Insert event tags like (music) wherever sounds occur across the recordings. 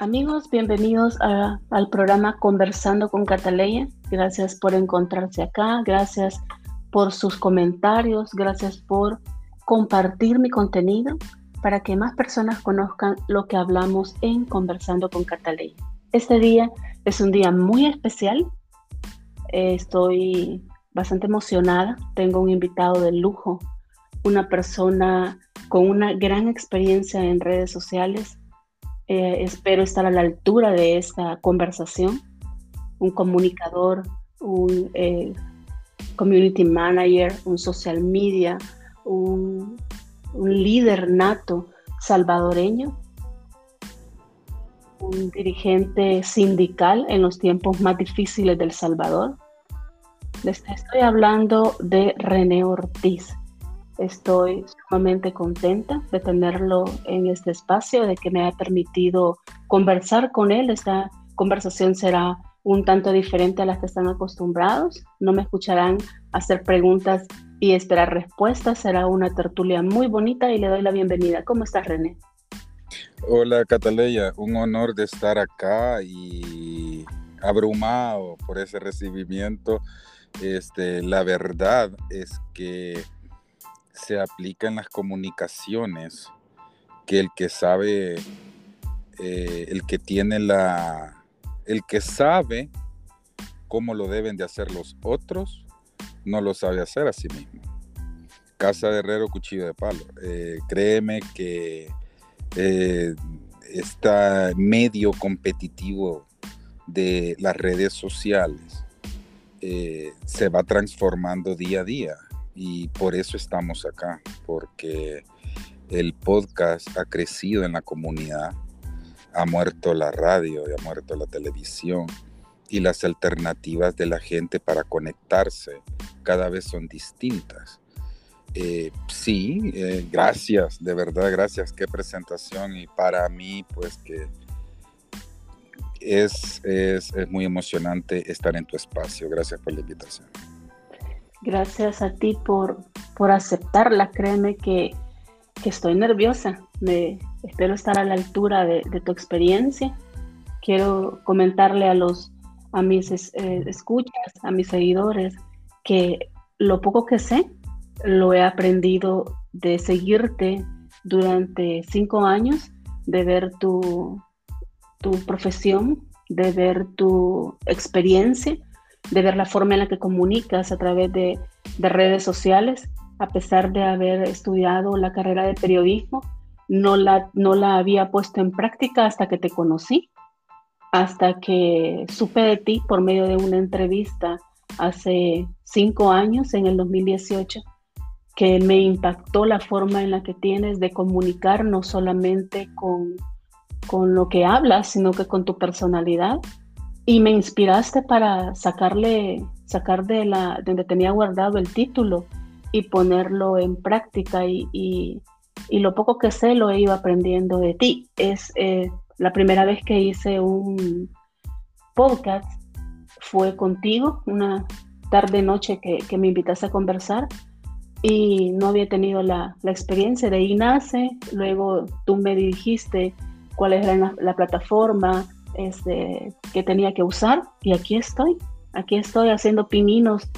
Amigos, bienvenidos al programa Conversando con Cataleya. Gracias por encontrarse acá, gracias por sus comentarios, gracias por compartir mi contenido para que más personas conozcan lo que hablamos en Conversando con Cataleya. Este día es un día muy especial. Estoy bastante emocionada. Tengo un invitado de lujo, una persona con una gran experiencia en redes sociales eh, espero estar a la altura de esta conversación. Un comunicador, un eh, community manager, un social media, un, un líder nato salvadoreño, un dirigente sindical en los tiempos más difíciles del Salvador. Les estoy hablando de René Ortiz. Estoy sumamente contenta de tenerlo en este espacio, de que me haya permitido conversar con él. Esta conversación será un tanto diferente a las que están acostumbrados. No me escucharán hacer preguntas y esperar respuestas. Será una tertulia muy bonita y le doy la bienvenida. ¿Cómo estás, René? Hola, Cataleya. Un honor de estar acá y abrumado por ese recibimiento. Este, la verdad es que se aplica en las comunicaciones que el que sabe, eh, el que tiene la, el que sabe cómo lo deben de hacer los otros, no lo sabe hacer a sí mismo. Casa de herrero, cuchillo de palo. Eh, créeme que eh, este medio competitivo de las redes sociales se va transformando día a día y por eso estamos acá, porque el podcast ha crecido en la comunidad, ha muerto la radio, ha muerto la televisión y las alternativas de la gente para conectarse cada vez son distintas. Eh, sí, eh, gracias, de verdad, gracias, qué presentación y para mí pues que es, es, es muy emocionante estar en tu espacio. Gracias por la invitación. Gracias a ti por, por aceptarla. Créeme que, estoy nerviosa. Espero estar a la altura de, tu experiencia. Quiero comentarle a, los, a mis eh, escuchas, a mis seguidores, que lo poco que sé lo he aprendido de seguirte durante cinco años, de ver tu, tu profesión, de ver tu experiencia de ver la forma en la que comunicas a través de, redes sociales, a pesar de haber estudiado la carrera de periodismo, no la, no la había puesto en práctica hasta que te conocí, hasta que supe de ti por medio de una entrevista hace cinco años, en el 2018, que me impactó la forma en la que tienes de comunicar no solamente con, con lo que hablas, sino que con tu personalidad y me inspiraste para sacarle, sacar de la, donde tenía guardado el título y ponerlo en práctica y, y, lo poco que sé lo he ido aprendiendo de ti. Es eh, la primera vez que hice un podcast fue contigo, una tarde noche que, que me invitaste a conversar y no había tenido la, la, experiencia. De ahí nace, luego tú me dijiste cuál era la, la plataforma, este, que tenía que usar y aquí estoy, aquí estoy haciendo pininos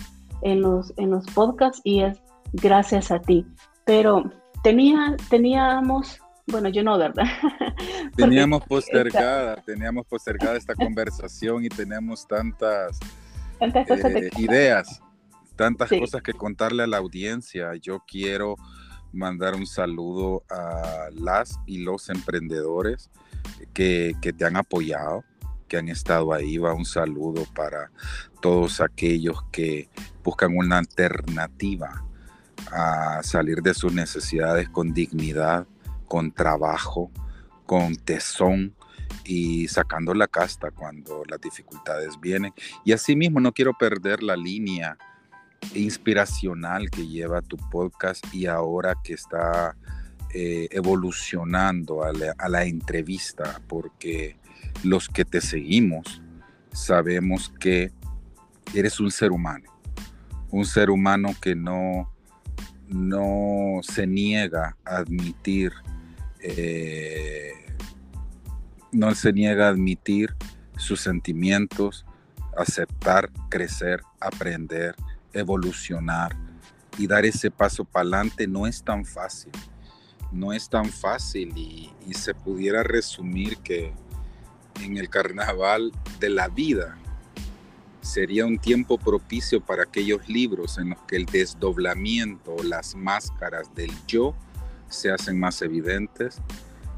en los, en los podcasts y es gracias a ti. Pero tenía, teníamos, bueno, yo no, ¿verdad? (laughs) Teníamos (laughs) postergada, teníamos postergada esta conversación y tenemos tantas, eh, ideas, tantas cosas que contarle a la audiencia. Yo quiero mandar un saludo a las y los emprendedores que, te han apoyado, que han estado ahí. Va un saludo para todos aquellos que buscan una alternativa a salir de sus necesidades con dignidad, con trabajo, con tesón y sacando la casta cuando las dificultades vienen. Y asimismo no quiero perder la línea inspiracional que lleva tu podcast y ahora que está eh, evolucionando a la, entrevista, porque los que te seguimos sabemos que eres un ser humano, un ser humano que no, no se niega a admitir eh, no se niega a admitir sus sentimientos, aceptar, crecer, aprender, evolucionar y dar ese paso para adelante no es tan fácil. No es tan fácil y, se pudiera resumir que en el carnaval de la vida sería un tiempo propicio para aquellos libros en los que el desdoblamiento, las máscaras del yo se hacen más evidentes.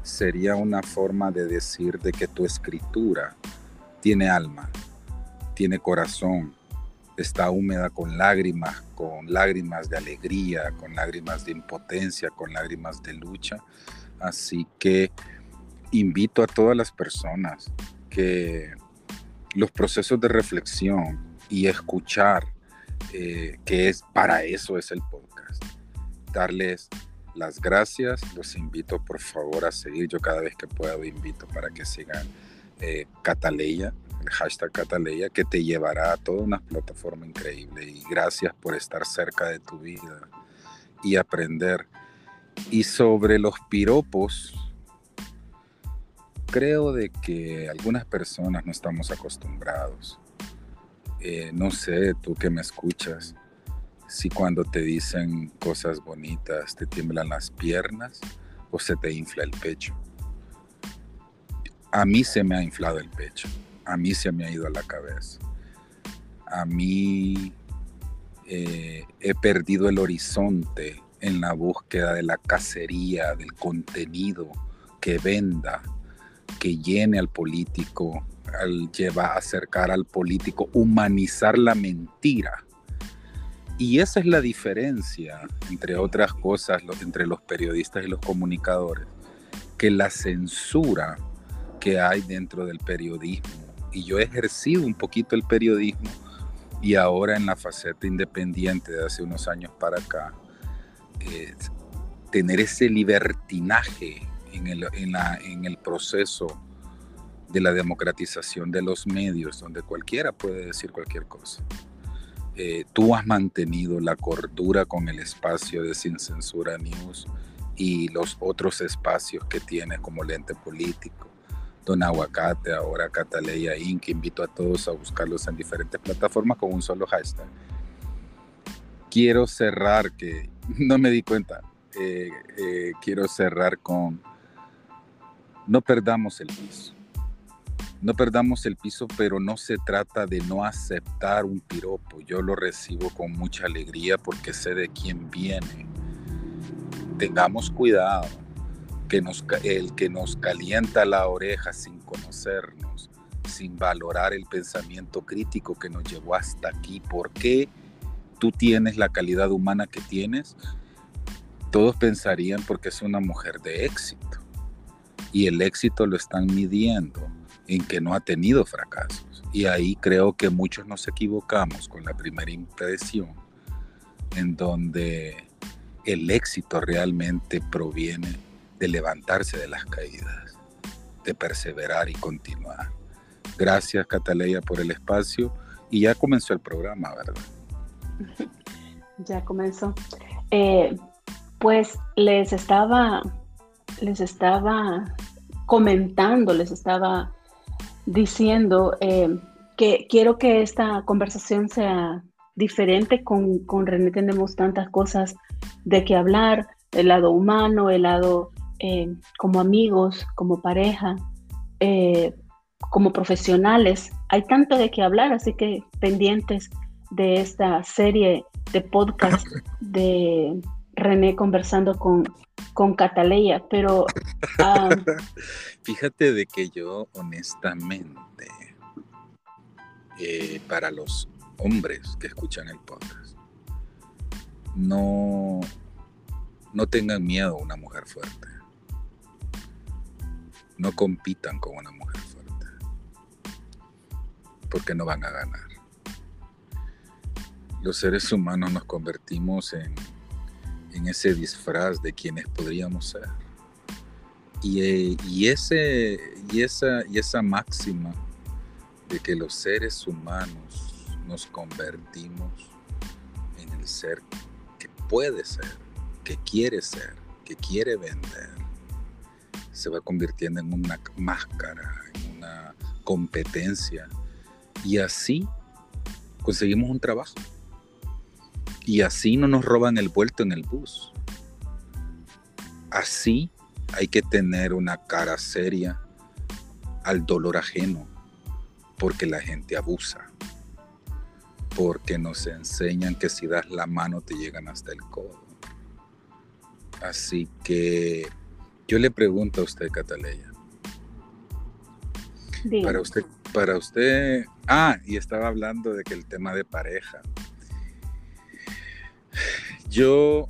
Sería una forma de decir de que tu escritura tiene alma, tiene corazón, está húmeda con lágrimas, con lágrimas de alegría, con lágrimas de impotencia, con lágrimas de lucha. Así que invito a todas las personas que los procesos de reflexión y escuchar, eh, que es para eso es el podcast. Darles las gracias, los invito por favor a seguir, yo cada vez que puedo invito para que sigan eh, Cataleya, el hashtag Cataleya, que te llevará a toda una plataforma increíble y gracias por estar cerca de tu vida y aprender. Y sobre los piropos, creo de que algunas personas no estamos acostumbrados. Eh, no sé, tú que me escuchas, si cuando te dicen cosas bonitas te tiemblan las piernas o se te infla el pecho. A mí se me ha inflado el pecho, a mí se me ha ido a la cabeza. A mí eh, he perdido el horizonte en la búsqueda de la cacería, del contenido que venda, que llene al político, al llevar, acercar al político, humanizar la mentira. Y esa es la diferencia, entre otras cosas, entre los periodistas y los comunicadores, que la censura que hay dentro del periodismo, y yo he ejercido un poquito el periodismo, y ahora en la faceta independiente de hace unos años para acá, tener ese libertinaje en el, en, el proceso de la democratización de los medios, donde cualquiera puede decir cualquier cosa. Eh, tú has mantenido la cordura con el espacio de Sin Censura News y los otros espacios que tiene como lente político. Don Aguacate, ahora Cataleya Inc. Invito a todos a buscarlos en diferentes plataformas con un solo hashtag. Quiero cerrar, que (laughs) no me di cuenta, eh, eh, quiero cerrar con no perdamos el piso. No perdamos el piso, pero no se trata de no aceptar un piropo. Yo lo recibo con mucha alegría porque sé de quién viene. Tengamos cuidado, que nos, el que nos calienta la oreja sin conocernos, sin valorar el pensamiento crítico que nos llevó hasta aquí. ¿Por qué tú tienes la calidad humana que tienes? Todos pensarían porque es una mujer de éxito y el éxito lo están midiendo en que no ha tenido fracasos. Y ahí creo que muchos nos equivocamos con la primera impresión, en donde el éxito realmente proviene de levantarse de las caídas, de perseverar y continuar. Gracias Cataleya por el espacio y ya comenzó el programa, ¿verdad? (laughs) Ya comenzó. Eh, pues les estaba les estaba comentando, les estaba diciendo eh, que quiero que esta conversación sea diferente. Con, con, René tenemos tantas cosas de que hablar, el lado humano, el lado eh, como amigos, como pareja, eh, como profesionales. Hay tanto de qué hablar, así que pendientes de esta serie de podcast (laughs) de René conversando con con Cataleya, pero... (laughs) Fíjate de que yo honestamente, eh, para los hombres que escuchan el podcast, no, no tengan miedo a una mujer fuerte. No compitan con una mujer fuerte. Porque no van a ganar. Los seres humanos nos convertimos en en ese disfraz de quienes podríamos ser. Y, eh, y, ese, y, esa, y esa máxima de que los seres humanos nos convertimos en el ser que puede ser, que quiere ser, que quiere vender, se va convirtiendo en una máscara, en una competencia. Y así conseguimos un trabajo. Y así no nos roban el vuelto en el bus. Así hay que tener una cara seria al dolor ajeno, porque la gente abusa, porque nos enseñan que si das la mano te llegan hasta el codo. Así que yo le pregunto a usted, Cataleya. Para usted, para usted, ah, y estaba hablando de que el tema de pareja. Yo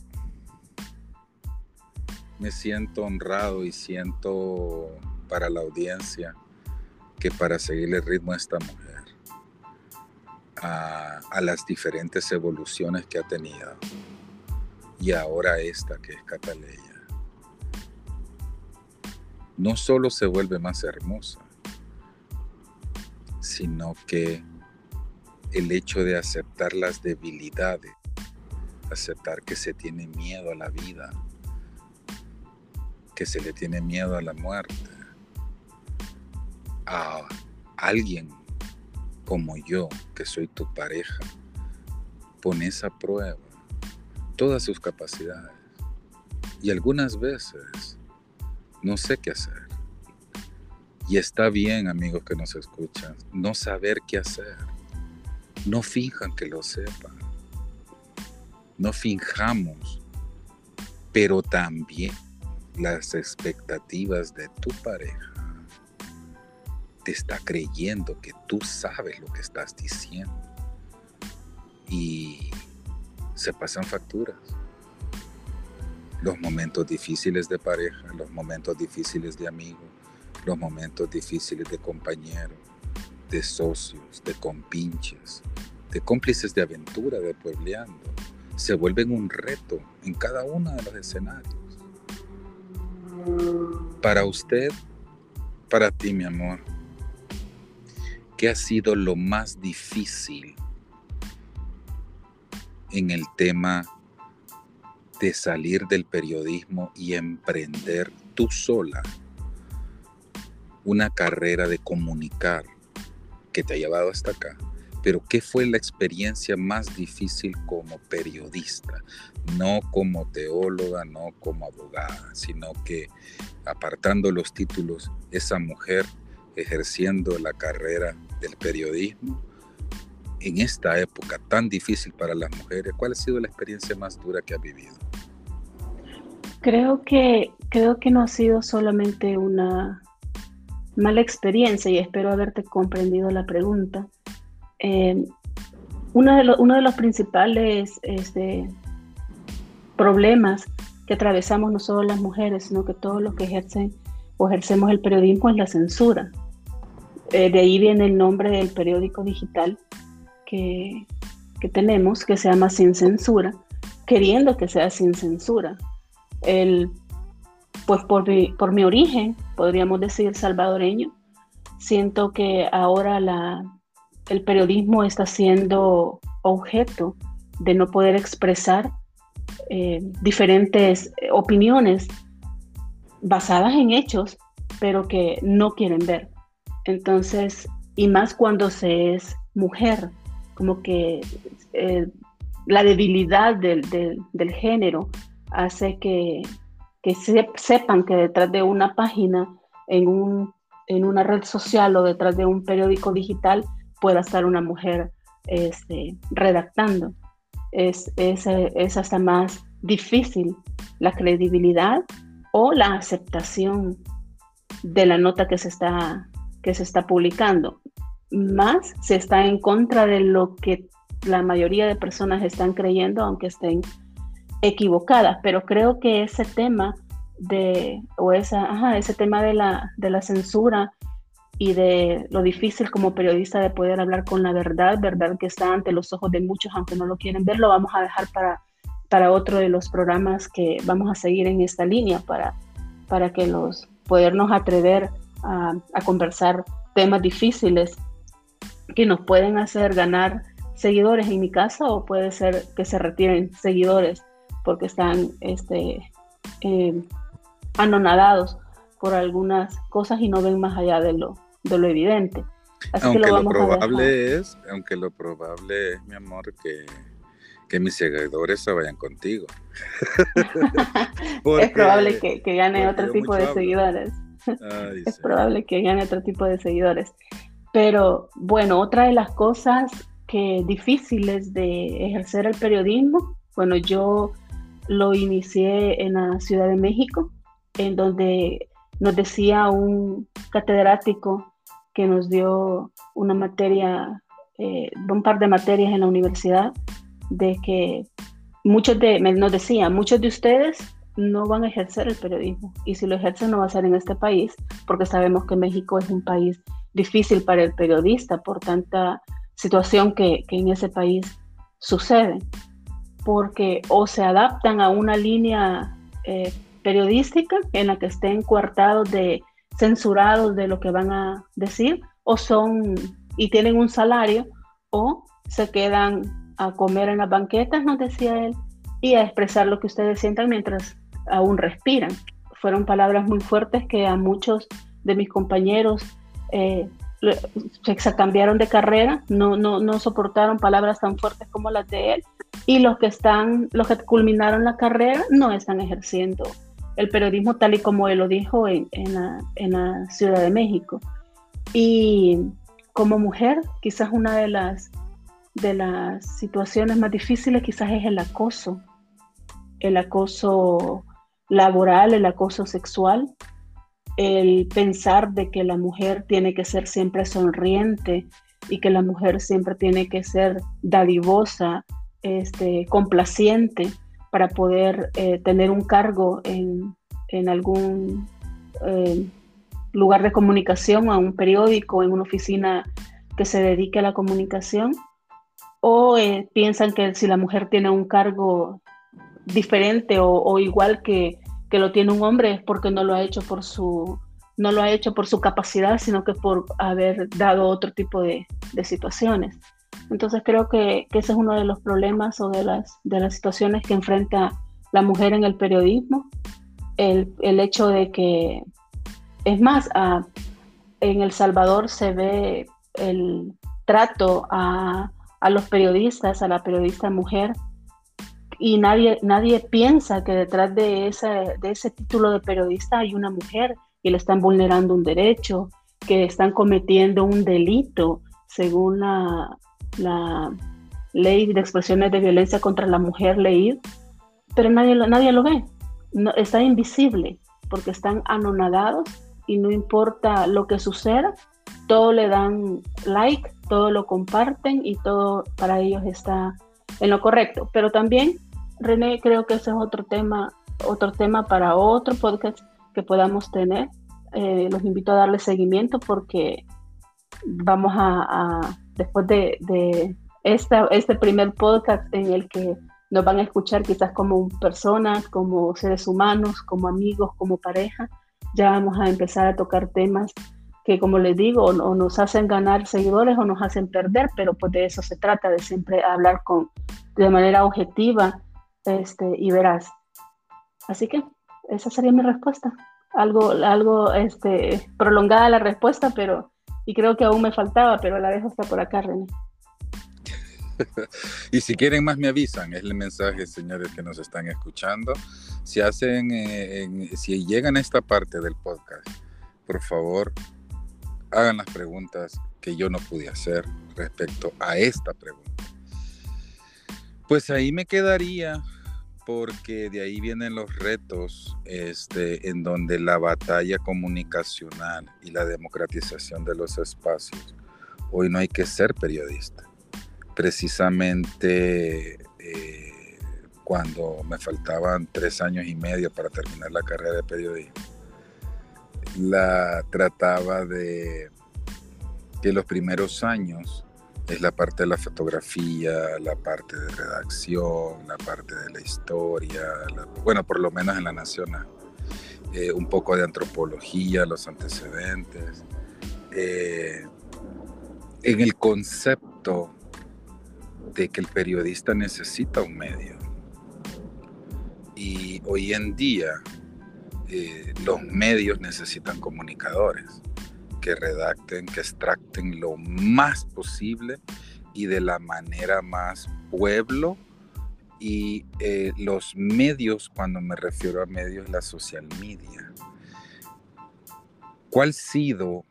me siento honrado y siento para la audiencia que para seguir el ritmo a esta mujer, a, a, las diferentes evoluciones que ha tenido, y ahora esta que es Cataleya, no solo se vuelve más hermosa, sino que el hecho de aceptar las debilidades, aceptar que se tiene miedo a la vida, que se le tiene miedo a la muerte, a alguien como yo, que soy tu pareja, pones a prueba todas sus capacidades. Y algunas veces no sé qué hacer. Y está bien, amigos que nos escuchan, no saber qué hacer. No finjan que lo sepan. No finjamos, pero también las expectativas de tu pareja te está creyendo que tú sabes lo que estás diciendo. Y se pasan facturas los momentos difíciles de pareja, los momentos difíciles de amigos, los momentos difíciles de compañeros, de socios, de compinches, de cómplices de aventura, de puebleando, se vuelven un reto en cada uno de los escenarios. Para usted, para ti, mi amor, ¿qué ha sido lo más difícil en el tema de salir del periodismo y emprender tú sola una carrera de comunicar que te ha llevado hasta acá. Pero ¿qué fue la experiencia más difícil como periodista? No como teóloga, no como abogada, sino que apartando los títulos, esa mujer ejerciendo la carrera del periodismo en esta época tan difícil para las mujeres, ¿cuál ha sido la experiencia más dura que ha vivido? Creo que, creo que no ha sido solamente una mala experiencia y espero haberte comprendido la pregunta. Eh, uno, de uno de los principales este, problemas que atravesamos no solo las mujeres, sino que todos los que ejercen o ejercemos el periodismo es la censura. Eh, de ahí viene el nombre del periódico digital que, que tenemos, que se llama Sin Censura, queriendo que sea sin censura el, pues por mi, por mi origen, podríamos decir salvadoreño, siento que ahora la, el periodismo está siendo objeto de no poder expresar eh, diferentes opiniones basadas en hechos, pero que no quieren ver. Entonces, y más cuando se es mujer, como que eh, la debilidad del, del género hace que, sepan que detrás de una página en, un, en una red social o detrás de un periódico digital pueda estar una mujer este, redactando. Es, es, hasta más difícil la credibilidad o la aceptación de la nota que se está, que se está publicando. Más se está en contra de lo que la mayoría de personas están creyendo, aunque estén equivocadas, pero creo que ese tema de, o esa, ese tema de la, de la censura y de lo difícil como periodista de poder hablar con la verdad, verdad que está ante los ojos de muchos, aunque no lo quieren ver, lo vamos a dejar para, para otro de los programas que vamos a seguir en esta línea para, para que los podernos atrever a, a conversar temas difíciles que nos pueden hacer ganar seguidores en mi casa o puede ser que se retiren seguidores porque están este, eh, anonadados por algunas cosas y no ven más allá de lo, de lo evidente. aunque lo, probable es, aunque lo probable es, mi amor, que, que mis seguidores se vayan contigo. (laughs) es probable que, que gane otro tipo de seguidores. es probable que gane otro tipo de seguidores. Pero bueno, otra de las cosas que difíciles de ejercer el periodismo, bueno, yo lo inicié en la Ciudad de México, en donde nos decía un catedrático que nos dio una materia, eh, un par de materias en la universidad, de que muchos de, nos decía, muchos de ustedes no van a ejercer el periodismo y si lo ejercen no va a ser en este país, porque sabemos que México es un país difícil para el periodista por tanta situación que, en ese país sucede, porque o se adaptan a una línea eh, periodística en la que estén coartados de censurados de lo que van a decir, o son y tienen un salario, o se quedan a comer en las banquetas, nos decía él, y a expresar lo que ustedes sientan mientras aún respiran. Fueron palabras muy fuertes que a muchos de mis compañeros eh, se cambiaron de carrera, no, no, no soportaron palabras tan fuertes como las de él, y los que están, los que culminaron la carrera no están ejerciendo el periodismo tal y como él lo dijo en, en, la, en la Ciudad de México. Y como mujer, quizás una de las, de las situaciones más difíciles quizás es el acoso, el acoso laboral, el acoso sexual, el pensar de que la mujer tiene que ser siempre sonriente y que la mujer siempre tiene que ser dadivosa, este, complaciente para poder eh, tener un cargo en, algún eh, lugar de comunicación, en un periódico, en una oficina que se dedique a la comunicación, o eh, piensan que si la mujer tiene un cargo diferente o, igual que, lo tiene un hombre es porque no lo ha hecho por su no lo ha hecho por su capacidad, sino que por haber dado otro tipo de situaciones. Entonces creo que, ese es uno de los problemas o de las, de las situaciones que enfrenta la mujer en el periodismo. El, hecho de que, es más, en El Salvador se ve el trato a, los periodistas, a la periodista mujer, y nadie, nadie piensa que detrás de ese, de ese título de periodista hay una mujer y le están vulnerando un derecho, que están cometiendo un delito según la, la ley de expresiones de violencia contra la mujer leído, pero nadie, nadie lo ve, no, está invisible porque están anonadados y no importa lo que suceda, todo le dan like, todo lo comparten y todo para ellos está en lo correcto. Pero también, René, creo que ese es otro tema, otro tema para otro podcast que podamos tener. Eh, los invito a darle seguimiento porque vamos a después de, esta, este primer podcast en el que nos van a escuchar quizás como personas, como seres humanos, como amigos, como pareja, ya vamos a empezar a tocar temas que como les digo, o, nos hacen ganar seguidores o nos hacen perder, pero pues de eso se trata, de siempre hablar con, de manera objetiva este, y veraz. Así que esa sería mi respuesta. Algo, algo este, prolongada la respuesta, pero y creo que aún me faltaba, pero la dejo hasta por acá, René. (laughs) y si quieren más me avisan, es el mensaje, señores que nos están escuchando. Si hacen, eh, si llegan a esta parte del podcast, por favor, hagan las preguntas que yo no pude hacer respecto a esta pregunta. Pues ahí me quedaría porque de ahí vienen los retos este, en donde la batalla comunicacional y la democratización de los espacios. Hoy no hay que ser periodista. Precisamente eh, cuando me faltaban tres años y medio para terminar la carrera de periodismo, la trataba de que los primeros años es la parte de la fotografía, la parte de redacción, la parte de la historia, bueno, por lo menos en la nacional, eh, un poco de antropología, los antecedentes, eh, en el concepto de que el periodista necesita un medio. Y hoy en día eh, los medios necesitan comunicadores que redacten, que extracten lo más posible y de la manera más pueblo y eh, los medios, cuando me refiero a medios, la social media. ¿Cuál ha sido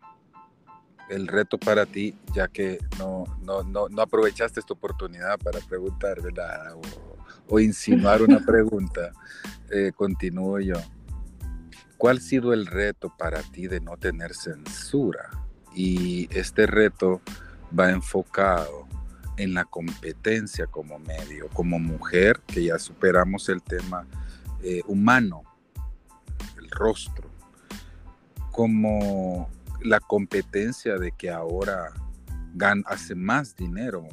el reto para ti, ya que no, no, aprovechaste esta oportunidad para preguntar, ¿verdad? O, insinuar una (laughs) pregunta? Eh, continúo yo. ¿Cuál ha sido el reto para ti de no tener censura? Y este reto va enfocado en la competencia como medio, como mujer, que ya superamos el tema eh, humano, el rostro, como la competencia de que ahora hace más dinero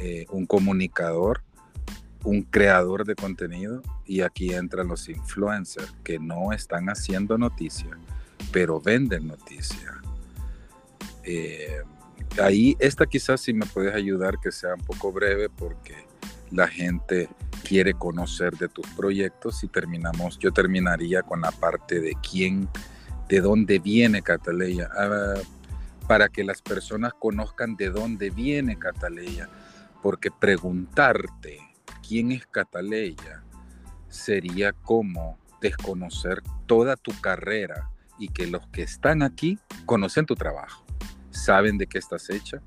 eh, un comunicador, un creador de contenido, y aquí entran los influencers que no están haciendo noticia, pero venden noticia. Eh, ahí, esta quizás sí me puedes ayudar que sea un poco breve porque la gente quiere conocer de tus proyectos y terminamos, yo terminaría con la parte de quién, de dónde viene Cataleya, ah, para que las personas conozcan de dónde viene Cataleya, porque preguntarte quién es Cataleya sería como desconocer toda tu carrera y que los que están aquí conocen tu trabajo saben de qué estás hecha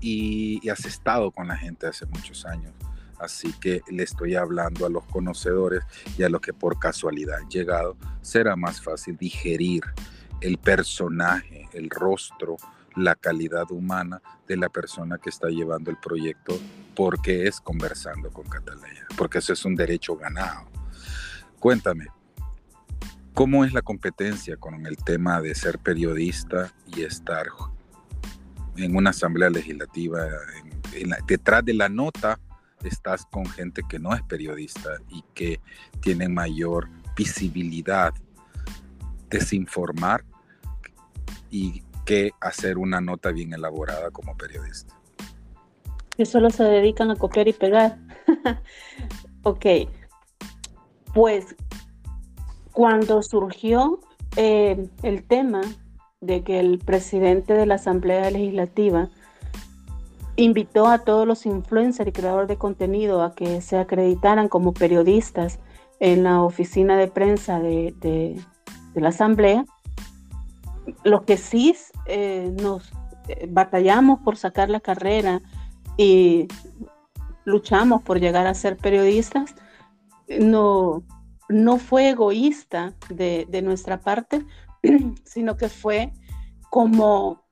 y, has estado con la gente hace muchos años. Así que le estoy hablando a los conocedores y a los que por casualidad han llegado, será más fácil digerir el personaje, el rostro, la calidad humana de la persona que está llevando el proyecto porque es conversando con Catalina, porque eso es un derecho ganado. Cuéntame, ¿Cómo es la competencia con el tema de ser periodista y estar en una asamblea legislativa? detrás de la nota estás con gente que no es periodista y que tiene mayor visibilidad, desinformar y que hacer una nota bien elaborada como periodista. Que solo se dedican a copiar y pegar. (laughs) ok, pues cuando surgió eh, el tema de que el presidente de la Asamblea Legislativa invitó a todos los influencers y creadores de contenido a que se acreditaran como periodistas en la oficina de prensa de, la Asamblea, lo que sí eh, nos eh, batallamos por sacar la carrera y luchamos por llegar a ser periodistas, no, no fue egoísta de, nuestra parte, (clears throat) sino que fue como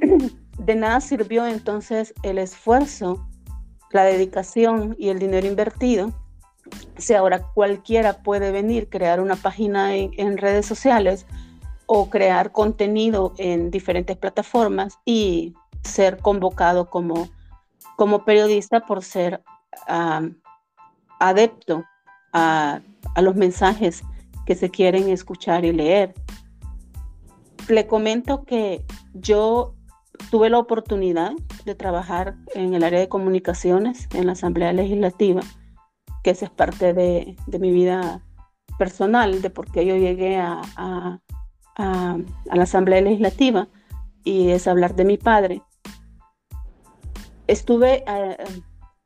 (clears throat) de nada sirvió entonces el esfuerzo, la dedicación y el dinero invertido. Si ahora cualquiera puede venir, crear una página en, redes sociales o crear contenido en diferentes plataformas y ser convocado como, como periodista por ser adepto a a los mensajes que se quieren escuchar y leer. Le comento que yo tuve la oportunidad de trabajar en el área de comunicaciones en la Asamblea Legislativa, que esa es parte de, mi vida personal, de por qué yo llegué a, a, la Asamblea Legislativa, y es hablar de mi padre. Estuve eh,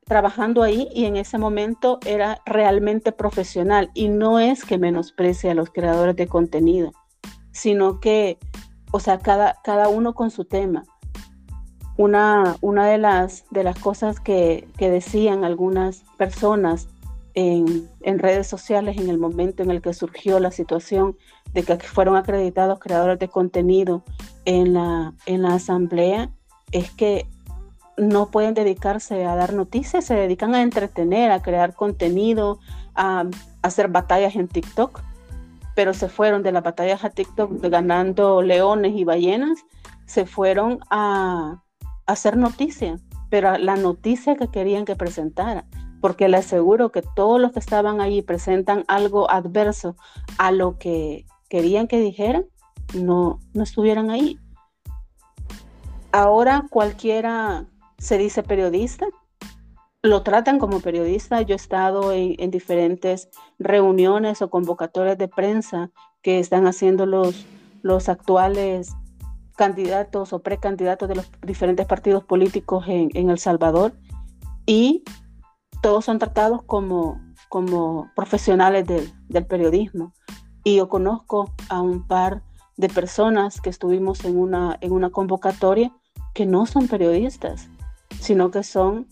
trabajando ahí y en ese momento era realmente profesional y no es que menosprecie a los creadores de contenido, sino que, o sea, cada, cada uno con su tema. Una, una de, las, de las cosas que, que decían algunas personas en, en, redes sociales en el momento en el que surgió la situación de que fueron acreditados creadores de contenido en la, en la asamblea es que no pueden dedicarse a dar noticias, se dedican a entretener, a crear contenido, a, hacer batallas en TikTok, pero se fueron de las batallas a TikTok ganando leones y ballenas, se fueron a, hacer noticia, pero la noticia que querían que presentara, porque les aseguro que todos los que estaban allí presentan algo adverso a lo que querían que dijeran, no, no estuvieran ahí. Ahora cualquiera se dice periodista. lo tratan como periodista. Yo he estado en, diferentes reuniones o convocatorias de prensa que están haciendo los, los actuales candidatos o precandidatos de los diferentes partidos políticos en, El Salvador y todos son tratados como, como profesionales del periodismo. Y yo conozco a un par de personas que estuvimos en una, en una convocatoria que no son periodistas, sino que son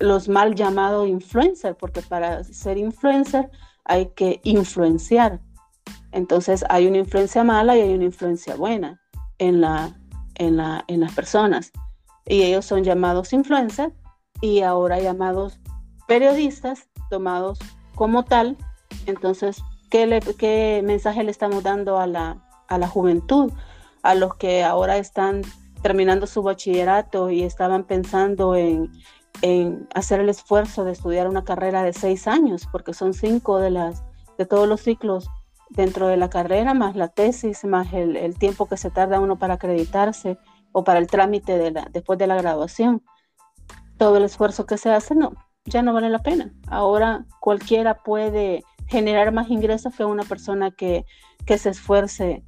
los mal llamados influencers, porque para ser influencer hay que influenciar. Entonces hay una influencia mala y hay una influencia buena en, la, en, la, en las personas. Y ellos son llamados influencers y ahora llamados periodistas, tomados como tal. Entonces, ¿qué, le, qué mensaje le estamos dando a la, a la juventud? A los que ahora están terminando su bachillerato y estaban pensando en, en hacer el esfuerzo de estudiar una carrera de seis años, porque son cinco de, las, de todos los ciclos dentro de la carrera, más la tesis, más el, tiempo que se tarda uno para acreditarse o para el trámite de la, después de la graduación. Todo el esfuerzo que se hace, no, ya no vale la pena. Ahora cualquiera puede generar más ingresos que una persona que, que se esfuerce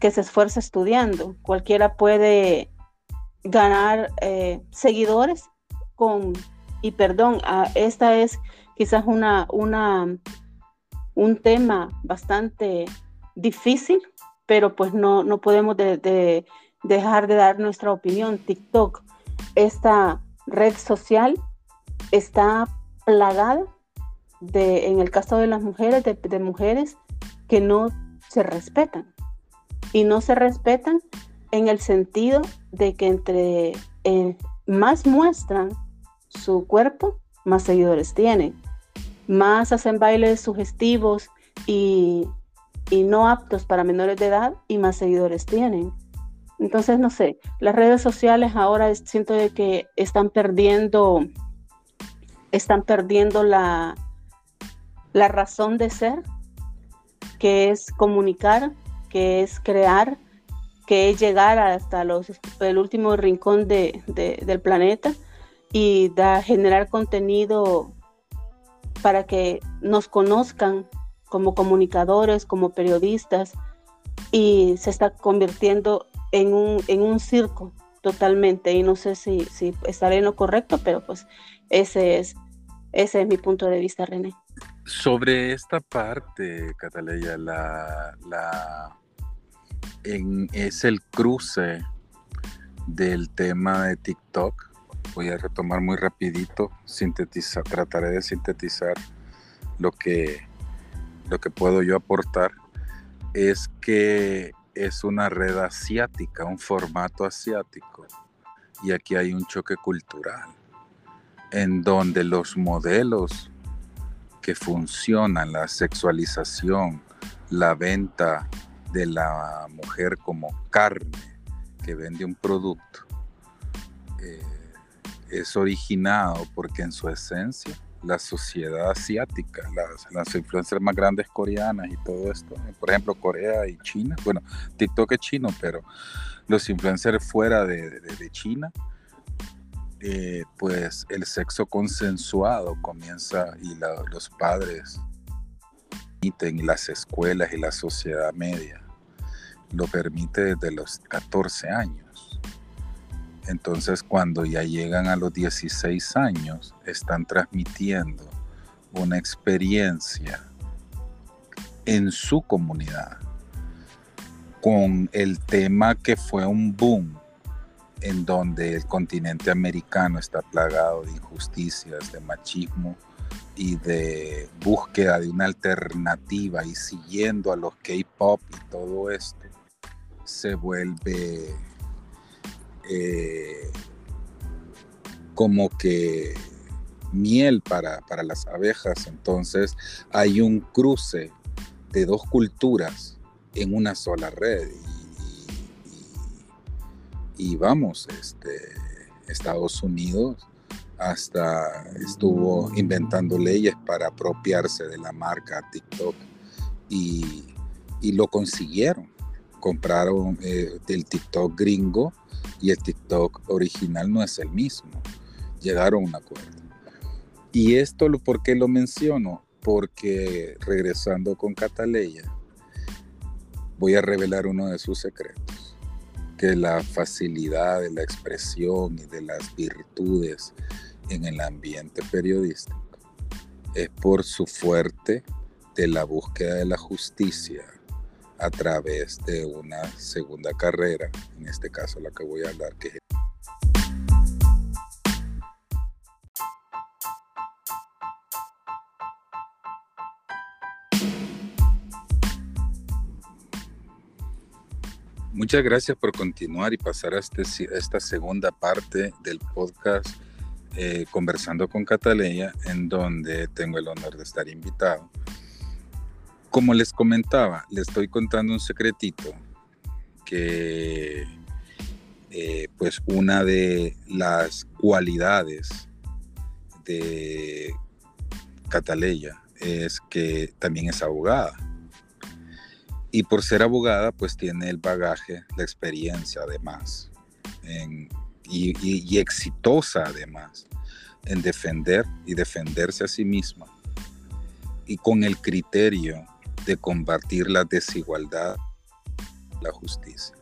que se esfuerce estudiando. Cualquiera puede ganar eh, seguidores con, y perdón, ah, esta es quizás una, una, un tema bastante difícil, pero pues no, no podemos de, dejar de dar nuestra opinión. TikTok, esta red social, está plagada de, en el caso de las mujeres, de, mujeres que no se respetan. Y no se respetan en el sentido de que entre eh, más muestran su cuerpo, más seguidores tienen. Más hacen bailes sugestivos y, no aptos para menores de edad y más seguidores tienen. Entonces, no sé, las redes sociales ahora siento de que están perdiendo, están perdiendo la, la razón de ser, que es comunicar, que es crear, que es llegar hasta los, el último rincón del planeta y da, generar contenido para que nos conozcan como comunicadores, como periodistas, y se está convirtiendo en un, en un circo totalmente. Y no sé si, si estaré en lo correcto, pero pues ese es, ese es mi punto de vista, René. Sobre esta parte, Cataleya, la, es el cruce del tema de TikTok. Voy a retomar muy rapidito, sintetizar, trataré de sintetizar lo que, lo que puedo yo aportar, es que es una red asiática, un formato asiático, y aquí hay un choque cultural, en donde los modelos que funcionan, la sexualización, la venta de la mujer como carne que vende un producto, eh, es originado porque en su esencia la sociedad asiática, las, las influencias más grandes coreanas y todo esto, por ejemplo Corea y China, bueno, TikTok es chino, pero los influencers fuera de, China, eh, pues el sexo consensuado comienza y los padres permiten, las escuelas y la sociedad media lo permite desde los 14 años. Entonces cuando ya llegan a los 16 años, están transmitiendo una experiencia en su comunidad con el tema que fue un boom en donde el continente americano está plagado de injusticias, de machismo y de búsqueda de una alternativa y siguiendo a los K-pop y todo esto, se vuelve eh, como que miel para, las abejas. Entonces hay un cruce de dos culturas en una sola red. Y, vamos, este, Estados Unidos hasta estuvo inventando leyes para apropiarse de la marca TikTok y, lo consiguieron. Compraron eh, el TikTok gringo y el TikTok original no es el mismo. Llegaron a un acuerdo. Y esto, ¿por qué lo menciono? Porque regresando con Cataleya, voy a revelar uno de sus secretos, que la facilidad de la expresión y de las virtudes en el ambiente periodístico es por su fuerte de la búsqueda de la justicia a través de una segunda carrera, en este caso la que voy a hablar, que es Muchas gracias por continuar y pasar a, este, esta segunda parte del podcast eh, Conversando con Cataleya, en donde tengo el honor de estar invitado. Como les comentaba, le estoy contando un secretito que eh, pues una de las cualidades de Cataleya es que también es abogada y por ser abogada, pues tiene el bagaje, la experiencia además, y, exitosa además, en defender y defenderse a sí misma, y con el criterio de combatir la desigualdad, la justicia.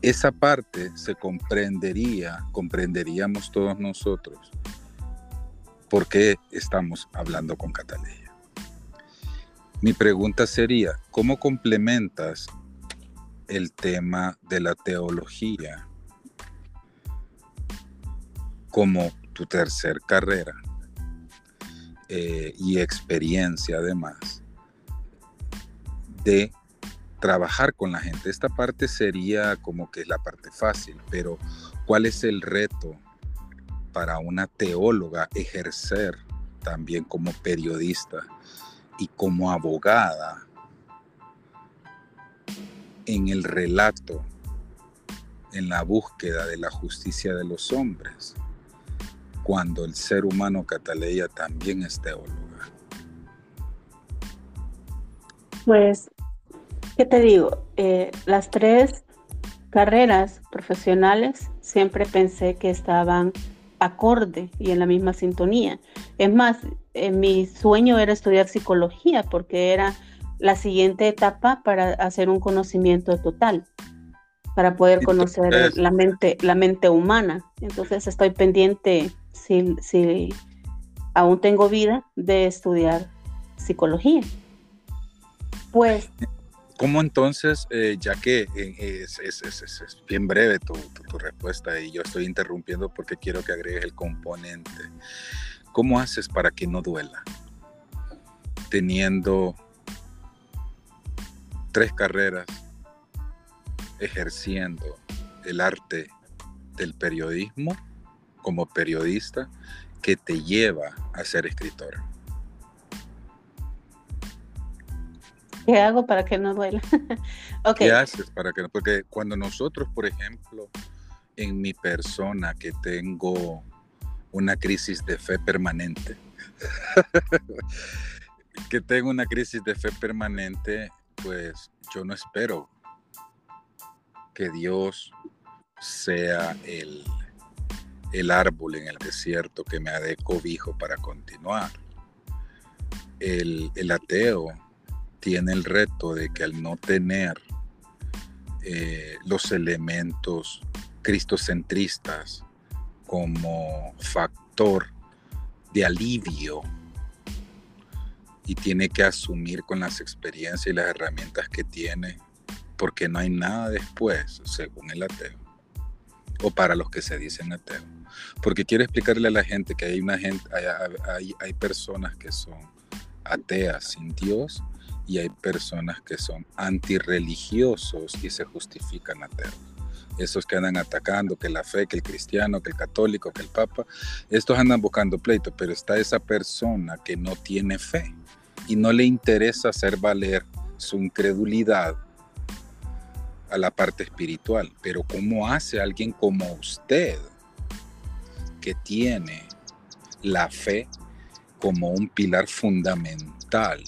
Esa parte se comprendería, comprenderíamos todos nosotros, por qué estamos hablando con Catalina. Mi pregunta sería, ¿cómo complementas el tema de la teología como tu tercer carrera eh, y experiencia además de trabajar con la gente? Esta parte sería como que es la parte fácil, pero ¿cuál es el reto para una teóloga ejercer también como periodista? Y como abogada en el relato, en la búsqueda de la justicia de los hombres, cuando el ser humano Cataleya también es teóloga? Pues, ¿qué te digo? Eh, las tres carreras profesionales siempre pensé que estaban acorde y en la misma sintonía. Es más, eh, mi sueño era estudiar psicología porque era la siguiente etapa para hacer un conocimiento total, para poder conocer la mente, la mente humana. Entonces estoy pendiente, si, si aún tengo vida, de estudiar psicología. Pues ¿Cómo entonces, eh, ya que eh, es, bien breve tu, respuesta y yo estoy interrumpiendo porque quiero que agregues el componente, ¿cómo haces para que no duela? Teniendo tres carreras, ejerciendo el arte del periodismo como periodista que te lleva a ser escritora. ¿Qué hago para que no duela? (laughs) ¿Qué haces para que no? Porque cuando nosotros, por ejemplo, en mi persona que tengo una crisis de fe permanente, (laughs) que tengo una crisis de fe permanente, pues yo no espero que Dios sea el, el árbol en el desierto que me dé cobijo para continuar. El, el ateo tiene el reto de que al no tener eh, los elementos cristocentristas como factor de alivio y tiene que asumir con las experiencias y las herramientas que tiene porque no hay nada después según el ateo o para los que se dicen ateo. Porque quiero explicarle a la gente que hay una gente hay, hay personas que son ateas sin Dios y hay personas que son antirreligiosos y se justifican ateos. Esos que andan atacando que la fe, que el cristiano, que el católico, que el papa, estos andan buscando pleito, pero está esa persona que no tiene fe y no le interesa hacer valer su incredulidad a la parte espiritual. Pero ¿cómo hace alguien como usted que tiene la fe como un pilar fundamental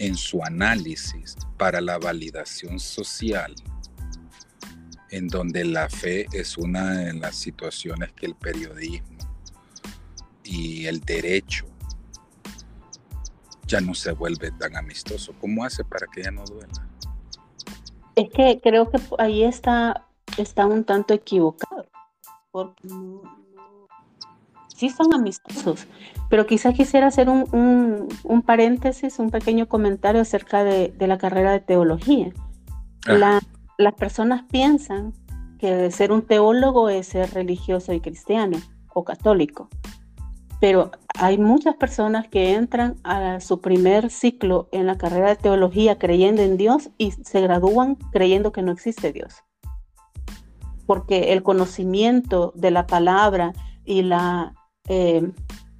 en su análisis para la validación social, en donde la fe es una de las situaciones que el periodismo y el derecho ya no se vuelve tan amistoso? ¿Cómo hace para que ya no duela? Es que creo que ahí está, está un tanto equivocado, sí son amistosos, pero quizás quisiera hacer un, paréntesis, un pequeño comentario acerca de, la carrera de teología. las personas piensan que ser un teólogo es ser religioso y cristiano o católico, pero hay muchas personas que entran a su primer ciclo en la carrera de teología creyendo en Dios y se gradúan creyendo que no existe Dios. Porque el conocimiento de la palabra y la eh,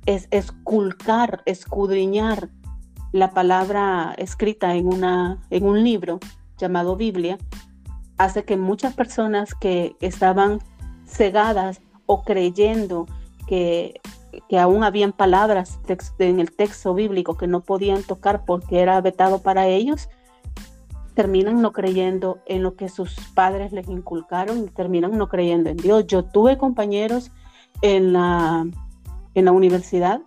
es esculcar, escudriñar la palabra escrita en, una, en un libro llamado Biblia, hace que muchas personas que estaban cegadas o creyendo que, que aún habían palabras en el texto bíblico que no podían tocar porque era vetado para ellos, terminan no creyendo en lo que sus padres les inculcaron y terminan no creyendo en Dios. Yo tuve compañeros en la en la universidad